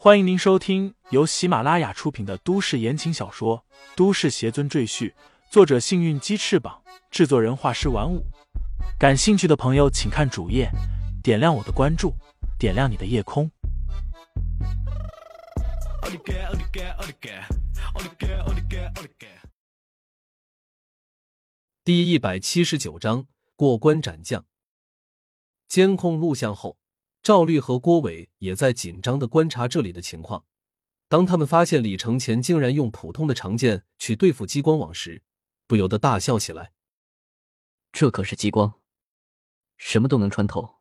欢迎您收听由喜马拉雅出品的都市言情小说《都市邪尊赘婿》，作者：幸运鸡翅膀，制作人：画师玩五。感兴趣的朋友，请看主页，点亮我的关注，点亮你的夜空。第一百七十九章过关斩将。监控录像后。赵律和郭伟也在紧张的观察这里的情况。当他们发现李承前竟然用普通的长剑去对付激光网时，不由得大笑起来。这可是激光，什么都能穿透。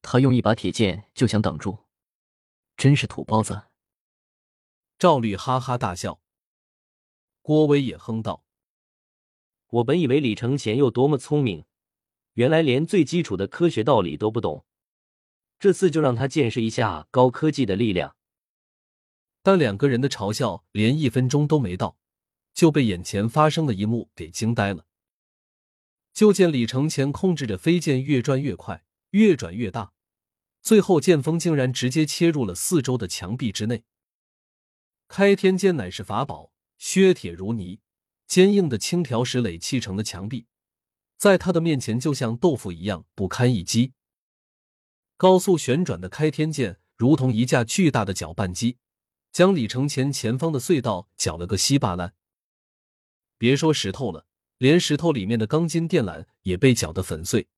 他用一把铁剑就想挡住，真是土包子。赵律哈哈大笑。郭伟也哼道：“我本以为李承前有多么聪明，原来连最基础的科学道理都不懂。”这次就让他见识一下高科技的力量。但两个人的嘲笑连一分钟都没到，就被眼前发生的一幕给惊呆了。就见李承前控制着飞剑越转越快，越转越大，最后剑锋竟然直接切入了四周的墙壁之内。开天剑乃是法宝，削铁如泥，坚硬的青条石垒砌成的墙壁，在他的面前就像豆腐一样不堪一击。高速旋转的开天剑如同一架巨大的搅拌机，将李承前前方的隧道搅了个稀巴烂。别说石头了，连石头里面的钢筋电缆也被搅得粉碎。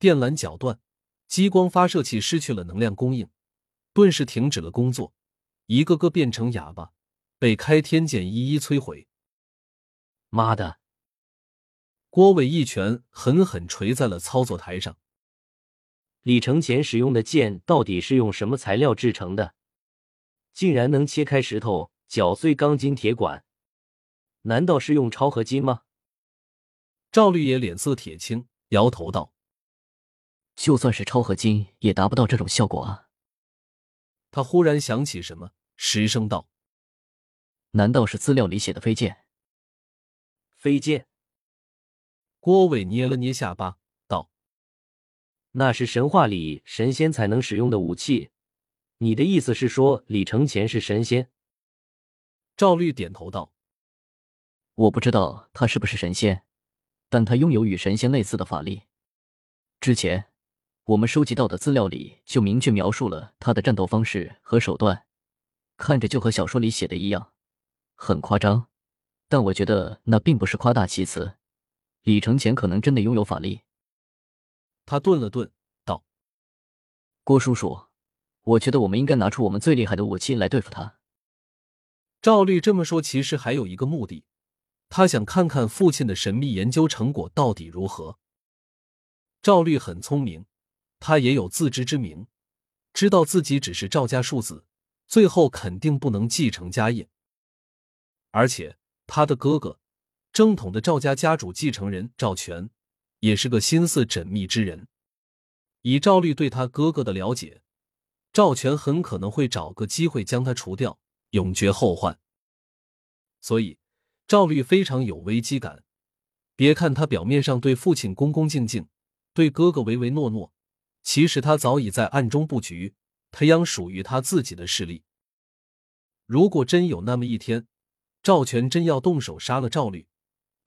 电缆绞断，激光发射器失去了能量供应，顿时停止了工作，一个个变成哑巴，被开天剑一一摧毁。妈的！郭伟一拳狠狠捶在了操作台上。李承前使用的剑到底是用什么材料制成的？竟然能切开石头、搅碎钢筋铁管？难道是用超合金吗？赵绿野脸色铁青，摇头道：“就算是超合金，也达不到这种效果啊。”他忽然想起什么，失声道：“难道是资料里写的飞剑？”飞剑。郭伟捏了捏下巴。那是神话里神仙才能使用的武器，你的意思是说李承前是神仙？赵律点头道：“我不知道他是不是神仙，但他拥有与神仙类似的法力。之前我们收集到的资料里就明确描述了他的战斗方式和手段，看着就和小说里写的一样，很夸张。但我觉得那并不是夸大其词，李承前可能真的拥有法力。”他顿了顿，道：“郭叔叔，我觉得我们应该拿出我们最厉害的武器来对付他。”赵律这么说，其实还有一个目的，他想看看父亲的神秘研究成果到底如何。赵律很聪明，他也有自知之明，知道自己只是赵家庶子，最后肯定不能继承家业。而且他的哥哥，正统的赵家家主继承人赵全。也是个心思缜密之人。以赵律对他哥哥的了解，赵全很可能会找个机会将他除掉，永绝后患。所以，赵律非常有危机感。别看他表面上对父亲恭恭敬敬，对哥哥唯唯诺诺，其实他早已在暗中布局，培养属于他自己的势力。如果真有那么一天，赵全真要动手杀了赵律，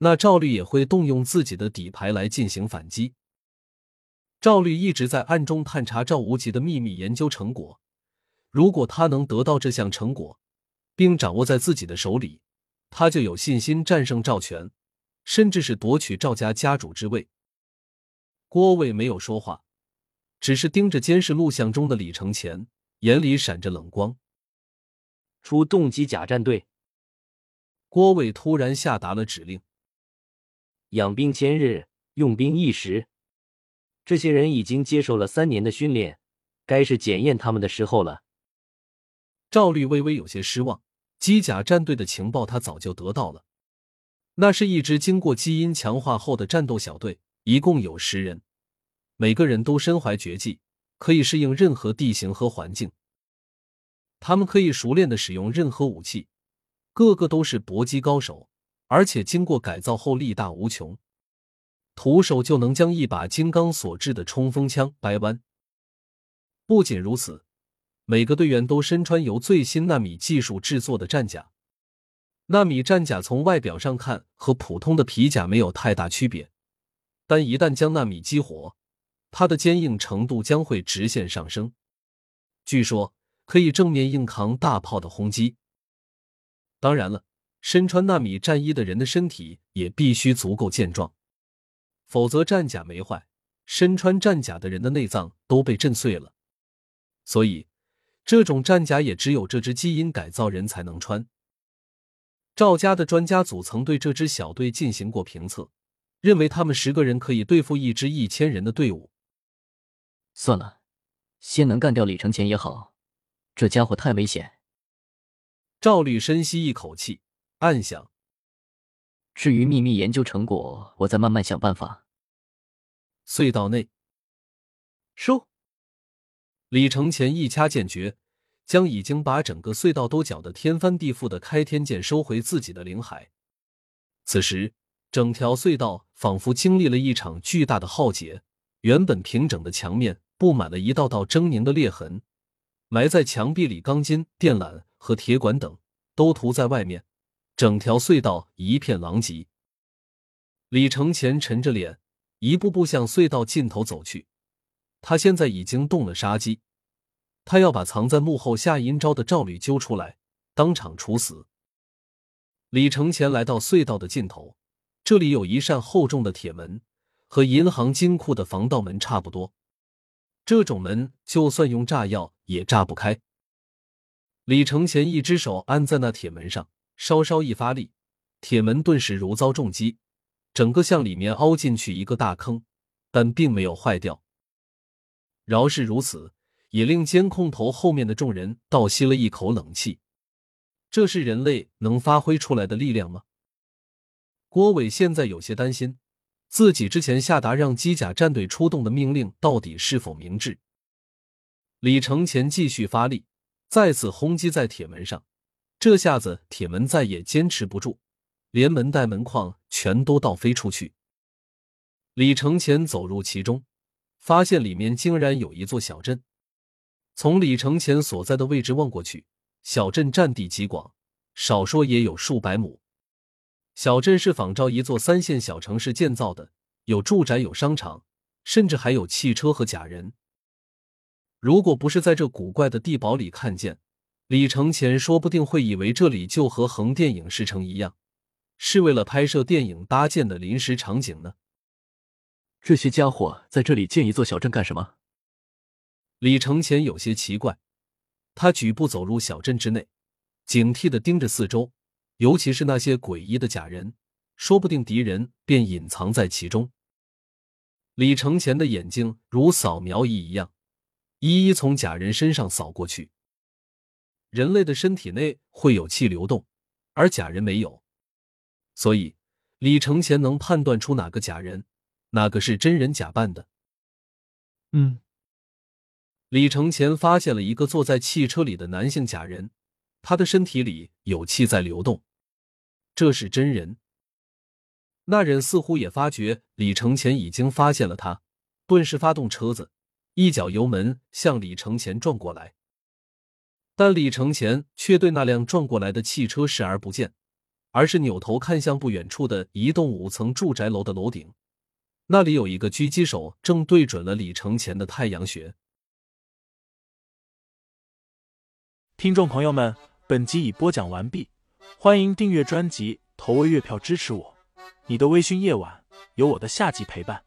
那赵律也会动用自己的底牌来进行反击。赵律一直在暗中探查赵无极的秘密研究成果，如果他能得到这项成果，并掌握在自己的手里，他就有信心战胜赵全，甚至是夺取赵家家主之位。郭伟没有说话，只是盯着监视录像中的李承前，眼里闪着冷光。出动机甲战队。郭伟突然下达了指令。养兵千日，用兵一时。这些人已经接受了三年的训练，该是检验他们的时候了。赵律微微有些失望，机甲战队的情报他早就得到了。那是一支经过基因强化后的战斗小队，一共有十人，每个人都身怀绝技，可以适应任何地形和环境。他们可以熟练的使用任何武器，个个都是搏击高手。而且经过改造后力大无穷，徒手就能将一把金刚所制的冲锋枪掰弯。不仅如此，每个队员都身穿由最新纳米技术制作的战甲。纳米战甲从外表上看和普通的皮甲没有太大区别，但一旦将纳米激活，它的坚硬程度将会直线上升。据说可以正面硬扛大炮的轰击。当然了，身穿纳米战衣的人的身体也必须足够健壮，否则战甲没坏，身穿战甲的人的内脏都被震碎了。所以，这种战甲也只有这支基因改造人才能穿。赵家的专家组曾对这支小队进行过评测，认为他们十个人可以对付一支一千人的队伍。算了，先能干掉李承前也好，这家伙太危险。赵律深吸一口气，暗想：至于秘密研究成果，我再慢慢想办法。隧道内，收。李承前一掐剑诀。将已经把整个隧道都搅得天翻地覆的开天剑收回自己的灵海。此时，整条隧道仿佛经历了一场巨大的浩劫，原本平整的墙面布满了一道道狰狞的裂痕，埋在墙壁里钢筋、电缆和铁管等都涂在外面，整条隧道一片狼藉。李承前沉着脸，一步步向隧道尽头走去。他现在已经动了杀机。他要把藏在幕后下阴招的赵吕揪出来，当场处死。李承前来到隧道的尽头，这里有一扇厚重的铁门，和银行金库的防盗门差不多。这种门就算用炸药也炸不开。李承前一只手按在那铁门上，稍稍一发力，铁门顿时如遭重击，整个向里面凹进去一个大坑，但并没有坏掉。饶是如此。也令监控头后面的众人倒吸了一口冷气。这是人类能发挥出来的力量吗？郭伟现在有些担心，自己之前下达让机甲战队出动的命令到底是否明智。李承前继续发力，再次轰击在铁门上。这下子铁门再也坚持不住，连门带门框全都倒飞出去。李承前走入其中，发现里面竟然有一座小镇。从李承前所在的位置望过去，小镇占地极广，少说也有数百亩。小镇是仿照一座三线小城市建造的，有住宅，有商场，甚至还有汽车和假人。如果不是在这古怪的地堡里看见，李承前说不定会以为这里就和横店影视城一样，是为了拍摄电影搭建的临时场景呢。这些家伙在这里建一座小镇干什么？李承前有些奇怪，他举步走入小镇之内，警惕的盯着四周，尤其是那些诡异的假人，说不定敌人便隐藏在其中。李承前的眼睛如扫描仪一样，一一从假人身上扫过去。人类的身体内会有气流动，而假人没有，所以李承前能判断出哪个假人，哪个是真人假扮的。嗯。李承前发现了一个坐在汽车里的男性假人，他的身体里有气在流动，这是真人。那人似乎也发觉李承前已经发现了他，顿时发动车子，一脚油门向李承前撞过来。但李承前却对那辆撞过来的汽车视而不见，而是扭头看向不远处的一栋五层住宅楼的楼顶，那里有一个狙击手正对准了李承前的太阳穴。听众朋友们，本集已播讲完毕，欢迎订阅专辑，投喂月票支持我。你的微醺夜晚，有我的下集陪伴。